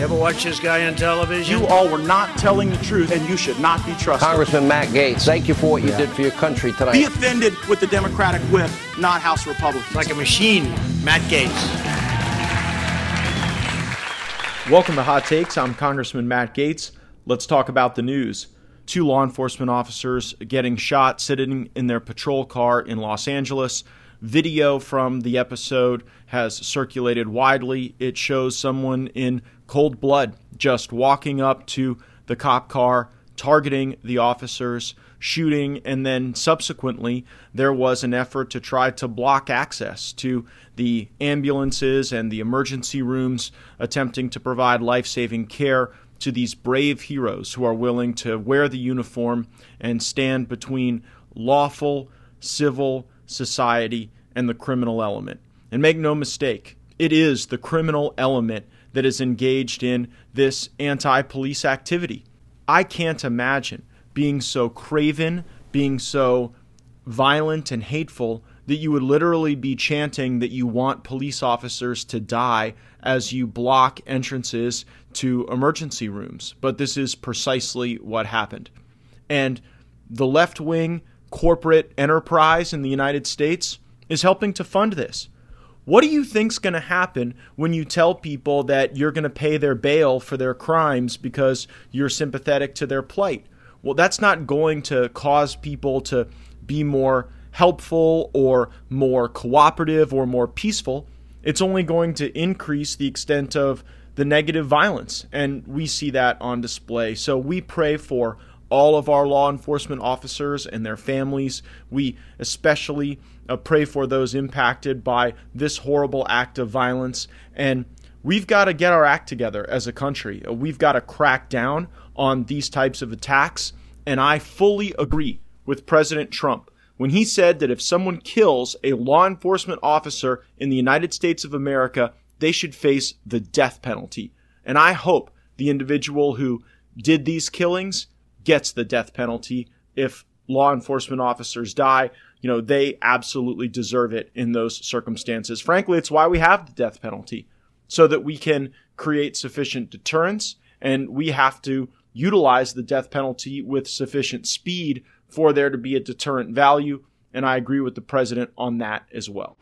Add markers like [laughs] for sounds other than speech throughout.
You ever watch this guy on television? You all were not telling the truth, and you should not be trusted. Congressman Matt Gaetz, thank you for what you did for your country tonight. Be offended with the Democratic whip, not House Republicans. like a machine, Matt Gaetz. Welcome to Hot Takes. I'm Congressman Matt Gaetz. Let's talk about the news. Two law enforcement officers getting shot sitting in their patrol car in Los Angeles. Video from the episode has circulated widely. It shows someone in cold blood just walking up to the cop car, targeting the officers, shooting, and then subsequently there was an effort to try to block access to the ambulances and the emergency rooms, attempting to provide life saving care to these brave heroes who are willing to wear the uniform and stand between lawful, civil society and the criminal element. And make no mistake, it is the criminal element that is engaged in this anti police activity. I can't imagine being so craven, being so violent and hateful that you would literally be chanting that you want police officers to die as you block entrances to emergency rooms. But this is precisely what happened. And the left wing corporate enterprise in the United States is helping to fund this. What do you think's going to happen when you tell people that you're going to pay their bail for their crimes because you're sympathetic to their plight? Well, that's not going to cause people to be more helpful or more cooperative or more peaceful. It's only going to increase the extent of the negative violence, and we see that on display. So we pray for all of our law enforcement officers and their families. We especially uh, pray for those impacted by this horrible act of violence. And we've got to get our act together as a country. Uh, we've got to crack down on these types of attacks. And I fully agree with President Trump when he said that if someone kills a law enforcement officer in the United States of America, they should face the death penalty. And I hope the individual who did these killings gets the death penalty. If law enforcement officers die, you know, they absolutely deserve it in those circumstances. Frankly, it's why we have the death penalty so that we can create sufficient deterrence and we have to utilize the death penalty with sufficient speed for there to be a deterrent value. And I agree with the president on that as well.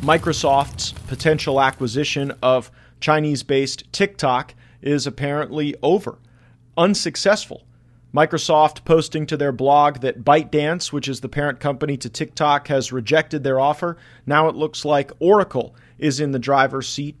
Microsoft's potential acquisition of Chinese based TikTok is apparently over. Unsuccessful. Microsoft posting to their blog that ByteDance, which is the parent company to TikTok, has rejected their offer. Now it looks like Oracle is in the driver's seat.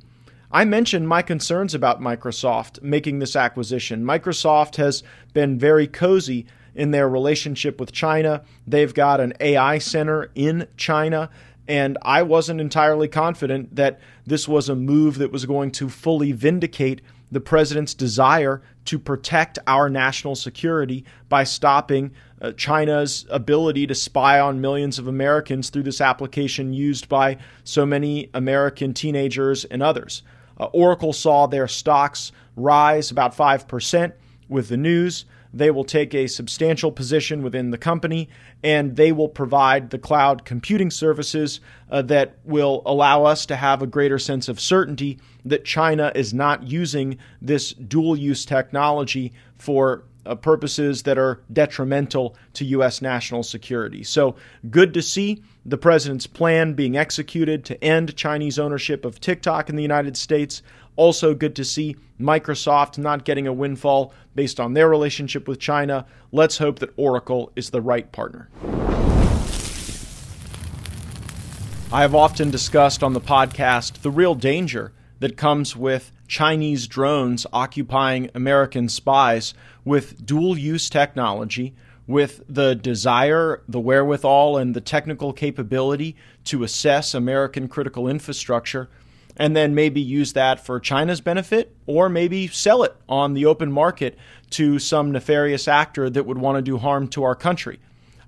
I mentioned my concerns about Microsoft making this acquisition. Microsoft has been very cozy in their relationship with China. They've got an AI center in China. And I wasn't entirely confident that this was a move that was going to fully vindicate the president's desire to protect our national security by stopping uh, China's ability to spy on millions of Americans through this application used by so many American teenagers and others. Uh, Oracle saw their stocks rise about 5% with the news. They will take a substantial position within the company and they will provide the cloud computing services uh, that will allow us to have a greater sense of certainty that China is not using this dual use technology for uh, purposes that are detrimental to U.S. national security. So, good to see the president's plan being executed to end Chinese ownership of TikTok in the United States. Also, good to see Microsoft not getting a windfall based on their relationship with China. Let's hope that Oracle is the right partner. I have often discussed on the podcast the real danger that comes with Chinese drones occupying American spies with dual use technology, with the desire, the wherewithal, and the technical capability to assess American critical infrastructure and then maybe use that for China's benefit or maybe sell it on the open market to some nefarious actor that would want to do harm to our country.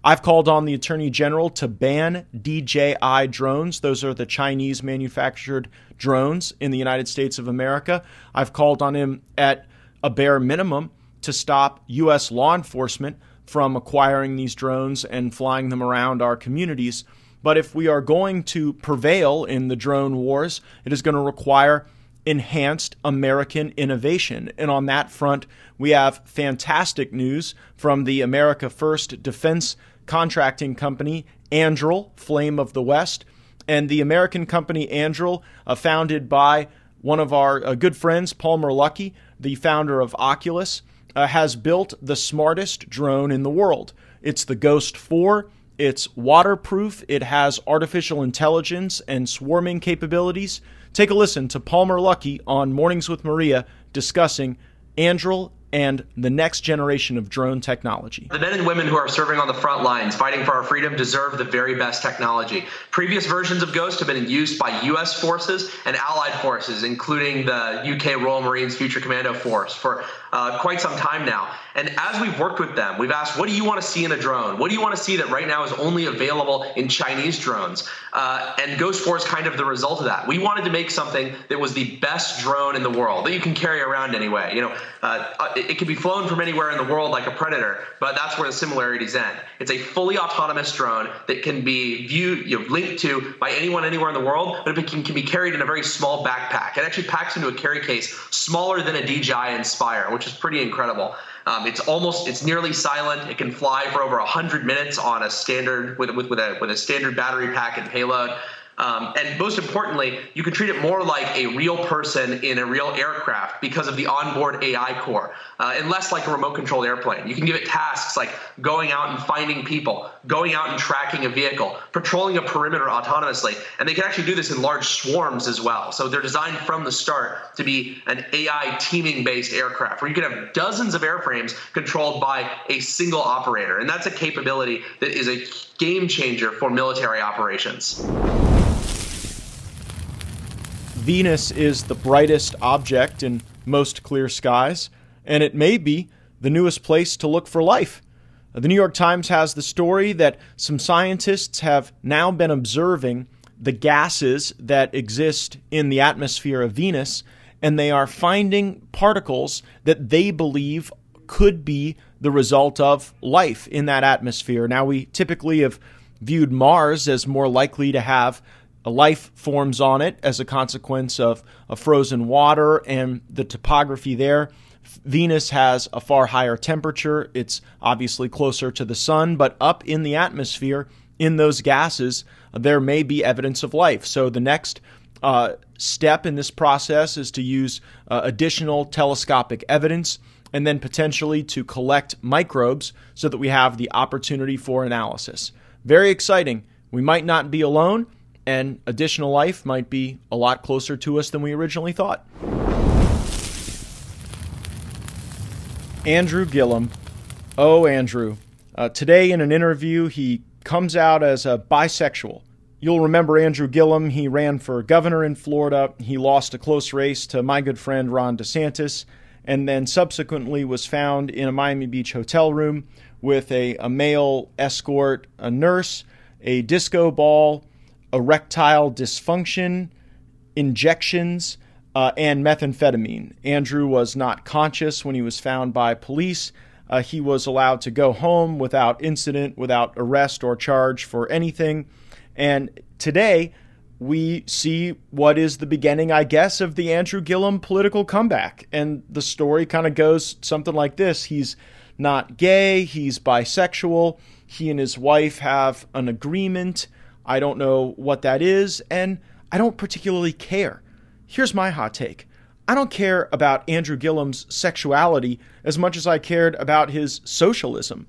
I've called on the Attorney General to ban DJI drones. Those are the Chinese manufactured drones in the United States of America. I've called on him at a bare minimum to stop U.S. law enforcement from acquiring these drones and flying them around our communities But if we are going to prevail in the drone wars, it is going to require enhanced American innovation. And on that front, we have fantastic news from the America First defense contracting company, Anduril, Flame of the West. And the American company Anduril, uh, founded by one of our uh, good friends, Palmer Luckey, the founder of Oculus, uh, has built the smartest drone in the world. It's the Ghost 4. It's waterproof. It has artificial intelligence and swarming capabilities. Take a listen to Palmer Luckey on Mornings with Maria discussing Anduril and the next generation of drone technology. The men and women who are serving on the front lines fighting for our freedom deserve the very best technology. Previous versions of Ghost have been used by U.S. forces and allied forces, including the UK Royal Marines Future Commando Force, for uh, quite some time now. And as we've worked with them, we've asked, what do you want to see in a drone? What do you want to see that right now is only available in Chinese drones? Uh, and Ghost 4 is kind of the result of that. We wanted to make something that was the best drone in the world that you can carry around anyway. You know, uh, it, it can be flown from anywhere in the world like a Predator, but that's where the similarities end. It's a fully autonomous drone that can be viewed, you know, linked to by anyone anywhere in the world, but it can, can be carried in a very small backpack. It actually packs into a carry case smaller than a DJI Inspire, which is pretty incredible. Um, it's almost it's nearly silent. It can fly for over 100 minutes on a standard with with, with a with a standard battery pack and payload. Um, and most importantly, you can treat it more like a real person in a real aircraft because of the onboard AI core, uh, and less like a remote controlled airplane. You can give it tasks like going out and finding people, going out and tracking a vehicle, patrolling a perimeter autonomously. And they can actually do this in large swarms as well. So they're designed from the start to be an AI teaming based aircraft where you can have dozens of airframes controlled by a single operator. And that's a capability that is a game changer for military operations. Venus is the brightest object in most clear skies, and it may be the newest place to look for life. The New York Times has the story that some scientists have now been observing the gases that exist in the atmosphere of Venus, and they are finding particles that they believe could be the result of life in that atmosphere. Now, we typically have viewed Mars as more likely to have life forms on it as a consequence of, of frozen water and the topography there. Venus has a far higher temperature. It's obviously closer to the sun, but up in the atmosphere, in those gases, there may be evidence of life. So the next uh, step in this process is to use uh, additional telescopic evidence and then potentially to collect microbes so that we have the opportunity for analysis. Very exciting. We might not be alone and additional life might be a lot closer to us than we originally thought. Andrew Gillum. Oh, Andrew. Uh, today, in an interview, he comes out as a bisexual. You'll remember Andrew Gillum. He ran for governor in Florida. He lost a close race to my good friend Ron DeSantis, and then subsequently was found in a Miami Beach hotel room with a, a male escort, a nurse, a disco ball, erectile dysfunction, injections, uh, and methamphetamine. Andrew was not conscious when he was found by police. Uh, he was allowed to go home without incident, without arrest or charge for anything. And today, we see what is the beginning, I guess, of the Andrew Gillum political comeback. And the story kind of goes something like this He's not gay, he's bisexual, he and his wife have an agreement. I don't know what that is, and I don't particularly care. Here's my hot take I don't care about Andrew Gillum's sexuality as much as I cared about his socialism.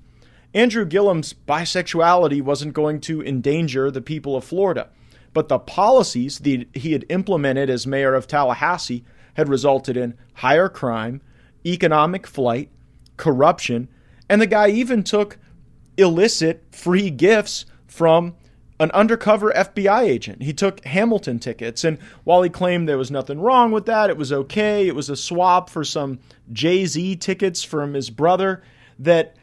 Andrew Gillum's bisexuality wasn't going to endanger the people of Florida, but the policies that he had implemented as mayor of Tallahassee had resulted in higher crime, economic flight, corruption, and the guy even took illicit free gifts from an undercover FBI agent. He took Hamilton tickets, and while he claimed there was nothing wrong with that, it was okay, it was a swap for some Jay Z tickets from his brother, that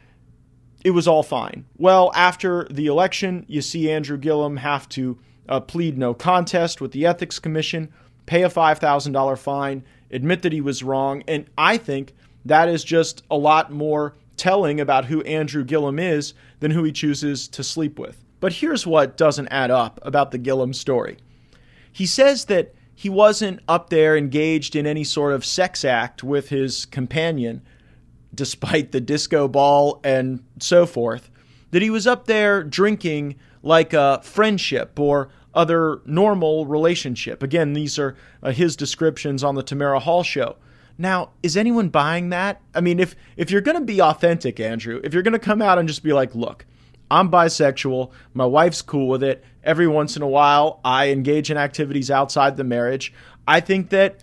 it was all fine. Well, after the election, you see Andrew Gillum have to uh, plead no contest with the Ethics Commission, pay a $5,000 fine, admit that he was wrong, and I think that is just a lot more telling about who Andrew Gillum is than who he chooses to sleep with. But here's what doesn't add up about the Gillum story. He says that he wasn't up there engaged in any sort of sex act with his companion, despite the disco ball and so forth, that he was up there drinking like a friendship or other normal relationship. Again, these are uh, his descriptions on the Tamron Hall show. Now, is anyone buying that? I mean, if if you're going to be authentic, Andrew, if you're going to come out and just be like, "Look, I'm bisexual. My wife's cool with it. Every once in a while, I engage in activities outside the marriage." I think that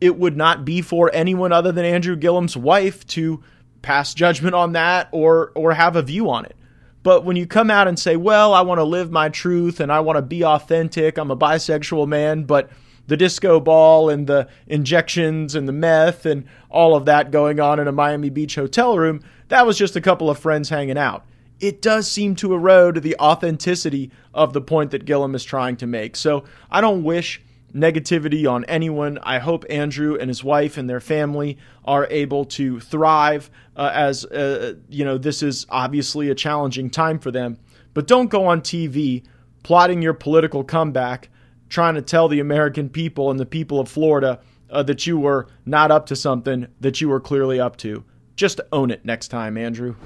it would not be for anyone other than Andrew Gillum's wife to pass judgment on that or or have a view on it. But when you come out and say, "Well, I want to live my truth and I want to be authentic. I'm a bisexual man," but the disco ball and the injections and the meth and all of that going on in a Miami Beach hotel room, that was just a couple of friends hanging out. It does seem to erode the authenticity of the point that Gillum is trying to make. So I don't wish negativity on anyone. I hope Andrew and his wife and their family are able to thrive uh, as, uh, you know, this is obviously a challenging time for them. But don't go on TV plotting your political comeback trying to tell the American people and the people of Florida uh, that you were not up to something that you were clearly up to. Just own it next time, Andrew.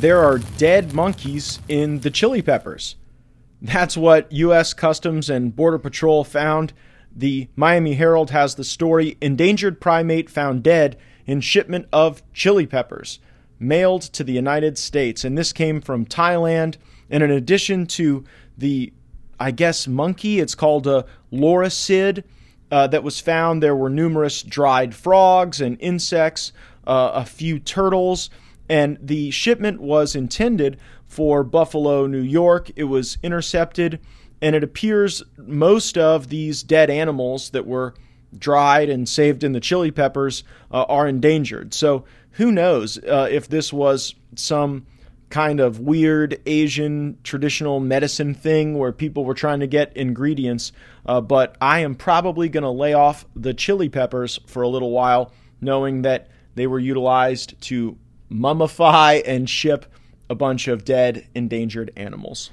There are dead monkeys in the chili peppers. That's what U.S. Customs and Border Patrol found. The Miami Herald has the story Endangered primate found dead in shipment of chili peppers mailed to the United States. And this came from Thailand. And in addition to the, I guess, monkey, it's called a loricid uh, that was found, there were numerous dried frogs and insects, uh, a few turtles, and the shipment was intended for Buffalo, New York. It was intercepted, and it appears most of these dead animals that were dried and saved in the chili peppers uh, are endangered. So who knows uh, if this was some kind of weird Asian traditional medicine thing where people were trying to get ingredients. Uh, but I am probably going to lay off the chili peppers for a little while, knowing that they were utilized to mummify and ship a bunch of dead, endangered animals.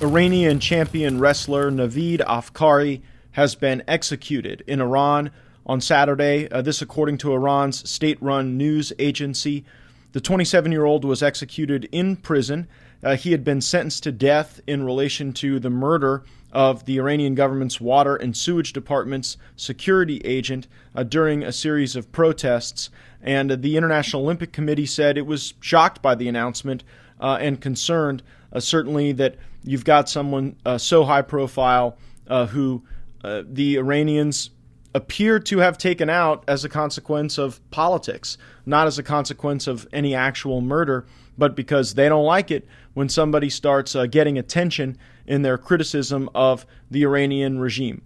Iranian champion wrestler Navid Afkari has been executed in Iran on Saturday. Uh, this, according to Iran's state run news agency. The 27 year old was executed in prison. Uh, he had been sentenced to death in relation to the murder of the Iranian government's water and sewage department's security agent uh, during a series of protests. And uh, the International Olympic Committee said it was shocked by the announcement uh, and concerned, uh, certainly, that you've got someone uh, so high profile who the Iranians appear to have taken out as a consequence of politics, not as a consequence of any actual murder, but because they don't like it when somebody starts uh, getting attention in their criticism of the Iranian regime.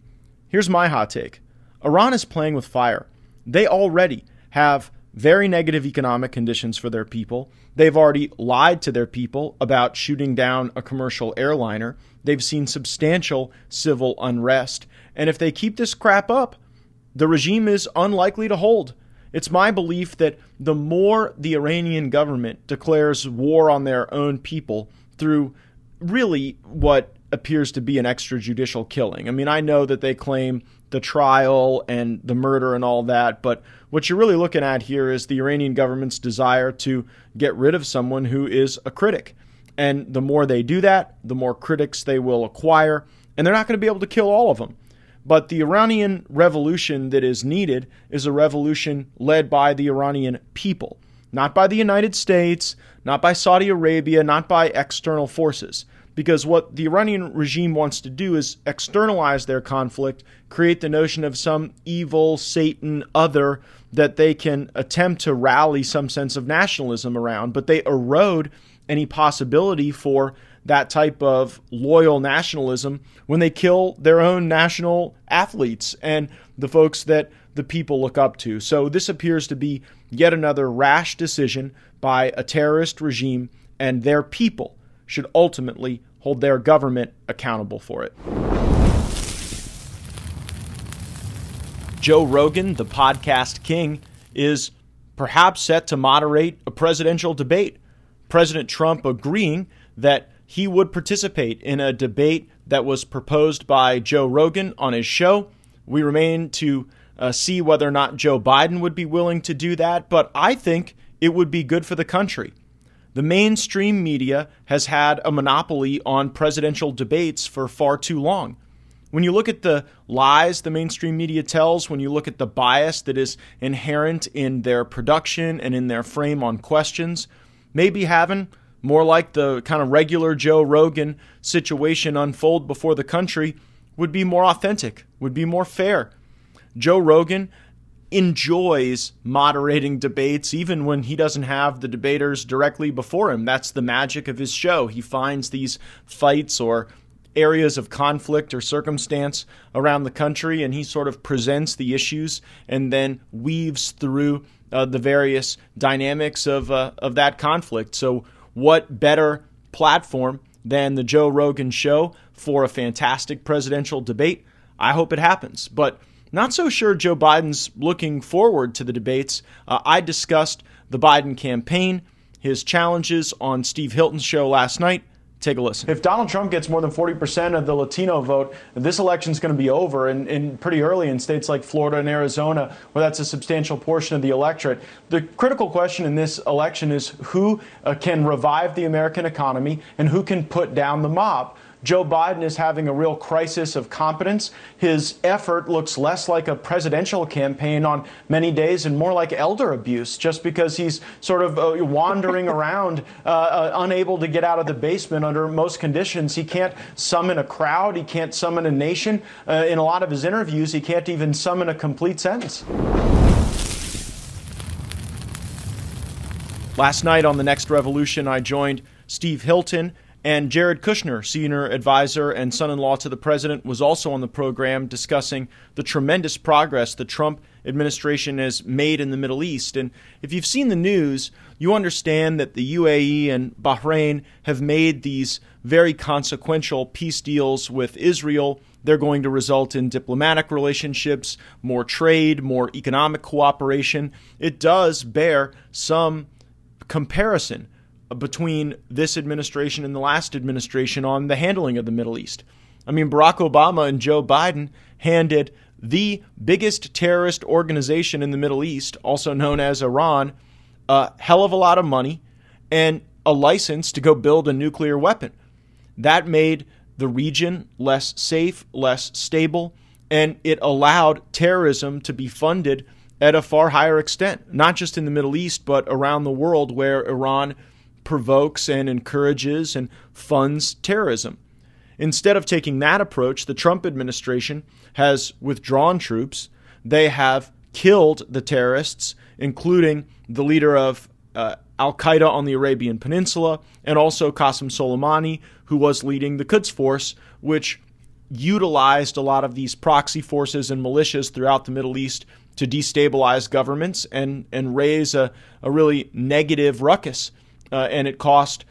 Here's my hot take Iran is playing with fire. They already have very negative economic conditions for their people. They've already lied to their people about shooting down a commercial airliner. They've seen substantial civil unrest. And if they keep this crap up, the regime is unlikely to hold. It's my belief that the more the Iranian government declares war on their own people through really what appears to be an extrajudicial killing. I mean, I know that they claim the trial and the murder and all that, but what you're really looking at here is the Iranian government's desire to get rid of someone who is a critic. And the more they do that, the more critics they will acquire, and they're not going to be able to kill all of them. But the Iranian revolution that is needed is a revolution led by the Iranian people, not by the United States, not by Saudi Arabia, not by external forces. Because what the Iranian regime wants to do is externalize their conflict, create the notion of some evil, Satan, other that they can attempt to rally some sense of nationalism around, but they erode any possibility for that type of loyal nationalism when they kill their own national athletes and the folks that the people look up to. So this appears to be yet another rash decision by a terrorist regime, and their people should ultimately hold their government accountable for it. Joe Rogan, the podcast king, is perhaps set to moderate a presidential debate. President Trump agreeing that he would participate in a debate that was proposed by Joe Rogan on his show. We remain to uh, see whether or not Joe Biden would be willing to do that, but I think it would be good for the country. The mainstream media has had a monopoly on presidential debates for far too long. When you look at the lies the mainstream media tells, when you look at the bias that is inherent in their production and in their frame on questions, maybe having more like the kind of regular Joe Rogan situation unfold before the country would be more authentic, would be more fair. Joe Rogan enjoys moderating debates even when he doesn't have the debaters directly before him. That's the magic of his show. He finds these fights or areas of conflict or circumstance around the country, and he sort of presents the issues and then weaves through uh, the various dynamics of uh, of that conflict. So, what better platform than the Joe Rogan Show for a fantastic presidential debate? I hope it happens, but. Not so sure Joe Biden's looking forward to the debates. Uh, I discussed the Biden campaign, his challenges on Steve Hilton's show last night, Take a listen. If Donald Trump gets more than 40% of the Latino vote, this election is going to be over and, and, pretty early in states like Florida and Arizona, where that's a substantial portion of the electorate. The critical question in this election is who uh, can revive the American economy and who can put down the mob. Joe Biden is having a real crisis of competence. His effort looks less like a presidential campaign on many days and more like elder abuse, just because he's sort of uh, wandering [laughs] around, uh, uh, unable to get out of the basement under most conditions. He can't summon a crowd, he can't summon a nation. Uh, in a lot of his interviews, he can't even summon a complete sentence. Last night on The Next Revolution, I joined Steve Hilton and Jared Kushner, senior advisor and son in law to the president, was also on the program discussing the tremendous progress the Trump administration has made in the Middle East. And if you've seen the news, you understand that the UAE and Bahrain have made these very consequential peace deals with Israel. They're going to result in diplomatic relationships, more trade, more economic cooperation. It does bear some comparison between this administration and the last administration on the handling of the Middle East. I mean, Barack Obama and Joe Biden handed the biggest terrorist organization in the Middle East, also known as Iran, a hell of a lot of money and a license to go build a nuclear weapon. That made the region less safe, less stable, and it allowed terrorism to be funded at a far higher extent, not just in the Middle East, but around the world where Iran provokes and encourages and funds terrorism. Instead of taking that approach, the Trump administration has withdrawn troops. They have killed the terrorists, including the leader of uh, Al Qaeda on the Arabian Peninsula and also Qasem Soleimani, who was leading the Quds Force, which utilized a lot of these proxy forces and militias throughout the Middle East to destabilize governments and, and raise a, a really negative ruckus uh, and it cost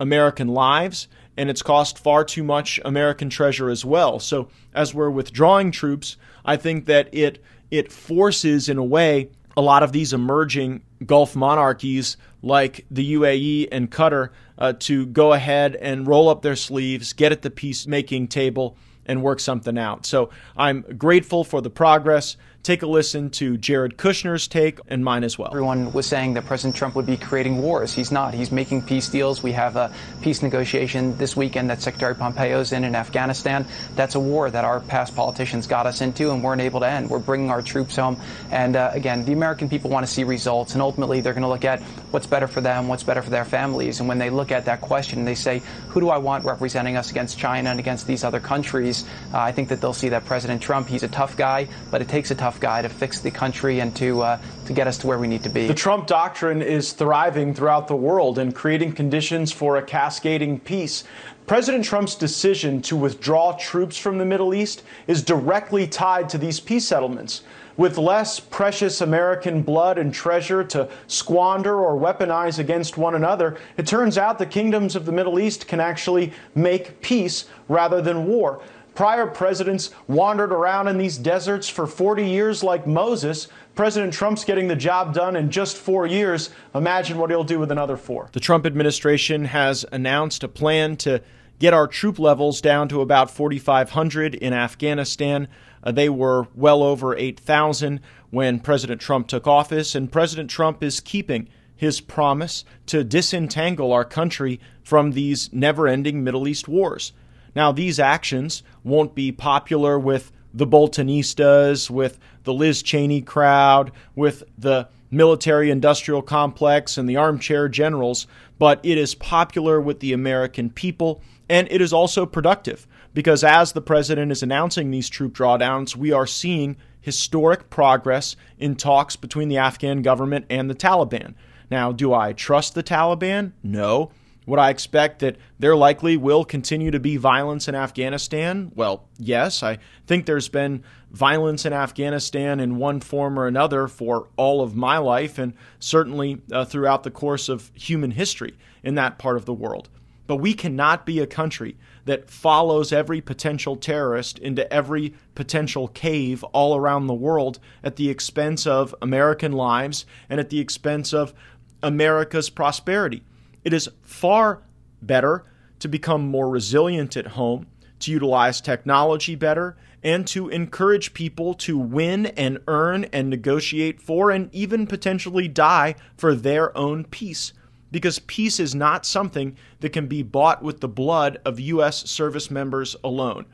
American lives, and it's cost far too much American treasure as well. So, as we're withdrawing troops, I think that it it forces, in a way, a lot of these emerging Gulf monarchies like the UAE and Qatar uh, to go ahead and roll up their sleeves, get at the peacemaking table, and work something out. So I'm grateful for the progress. Take a listen to Jared Kushner's take and mine as well. Everyone was saying that President Trump would be creating wars. He's not. He's making peace deals. We have a peace negotiation this weekend that Secretary Pompeo's in in Afghanistan. That's a war that our past politicians got us into and weren't able to end. We're bringing our troops home. And uh, again, the American people want to see results. And ultimately, they're going to look at what's better for them, what's better for their families. And when they look at that question they say, who do I want representing us against China and against these other countries, uh, I think that they'll see that President Trump, he's a tough guy, but it takes a tough guy to fix the country and to uh, to get us to where we need to be. The Trump doctrine is thriving throughout the world and creating conditions for a cascading peace. President Trump's decision to withdraw troops from the Middle East is directly tied to these peace settlements. With less precious American blood and treasure to squander or weaponize against one another, it turns out the kingdoms of the Middle East can actually make peace rather than war. Prior presidents wandered around in these deserts for 40 years like Moses. President Trump's getting the job done in just four years. Imagine what he'll do with another four. The Trump administration has announced a plan to get our troop levels down to about 4,500 in Afghanistan. Uh, they were well over 8,000 when President Trump took office, and President Trump is keeping his promise to disentangle our country from these never ending Middle East wars. Now, these actions won't be popular with the Boltonistas, with the Liz Cheney crowd, with the military industrial complex and the armchair generals, but it is popular with the American people, and it is also productive because as the president is announcing these troop drawdowns, we are seeing historic progress in talks between the Afghan government and the Taliban. Now, do I trust the Taliban? No. Would I expect that there likely will continue to be violence in Afghanistan? Well, yes. I think there's been violence in Afghanistan in one form or another for all of my life and certainly uh, throughout the course of human history in that part of the world. But we cannot be a country that follows every potential terrorist into every potential cave all around the world at the expense of American lives and at the expense of America's prosperity. It is far better to become more resilient at home, to utilize technology better, and to encourage people to win and earn and negotiate for and even potentially die for their own peace. Because peace is not something that can be bought with the blood of U.S. service members alone.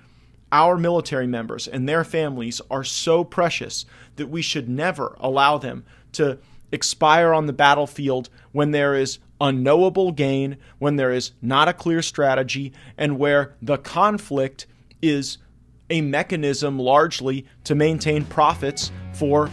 Our military members and their families are so precious that we should never allow them to expire on the battlefield when there is unknowable gain, when there is not a clear strategy, and where the conflict is a mechanism largely to maintain profits for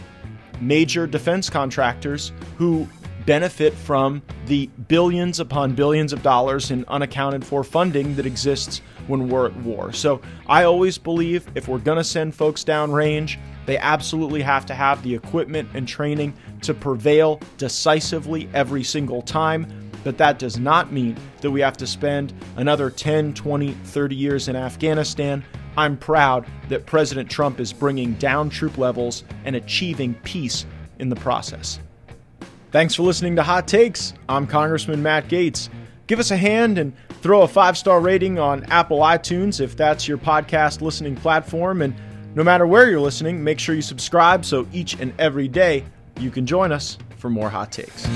major defense contractors who benefit from the billions upon billions of dollars in unaccounted for funding that exists when we're at war. So I always believe if we're going to send folks down range, they absolutely have to have the equipment and training to prevail decisively every single time. But that does not mean that we have to spend another 10, 20, 30 years in Afghanistan. I'm proud that President Trump is bringing down troop levels and achieving peace in the process. Thanks for listening to Hot Takes. I'm Congressman Matt Gaetz. Give us a hand and throw a five star rating on Apple iTunes if that's your podcast listening platform. And no matter where you're listening, make sure you subscribe so each and every day you can join us for more hot takes.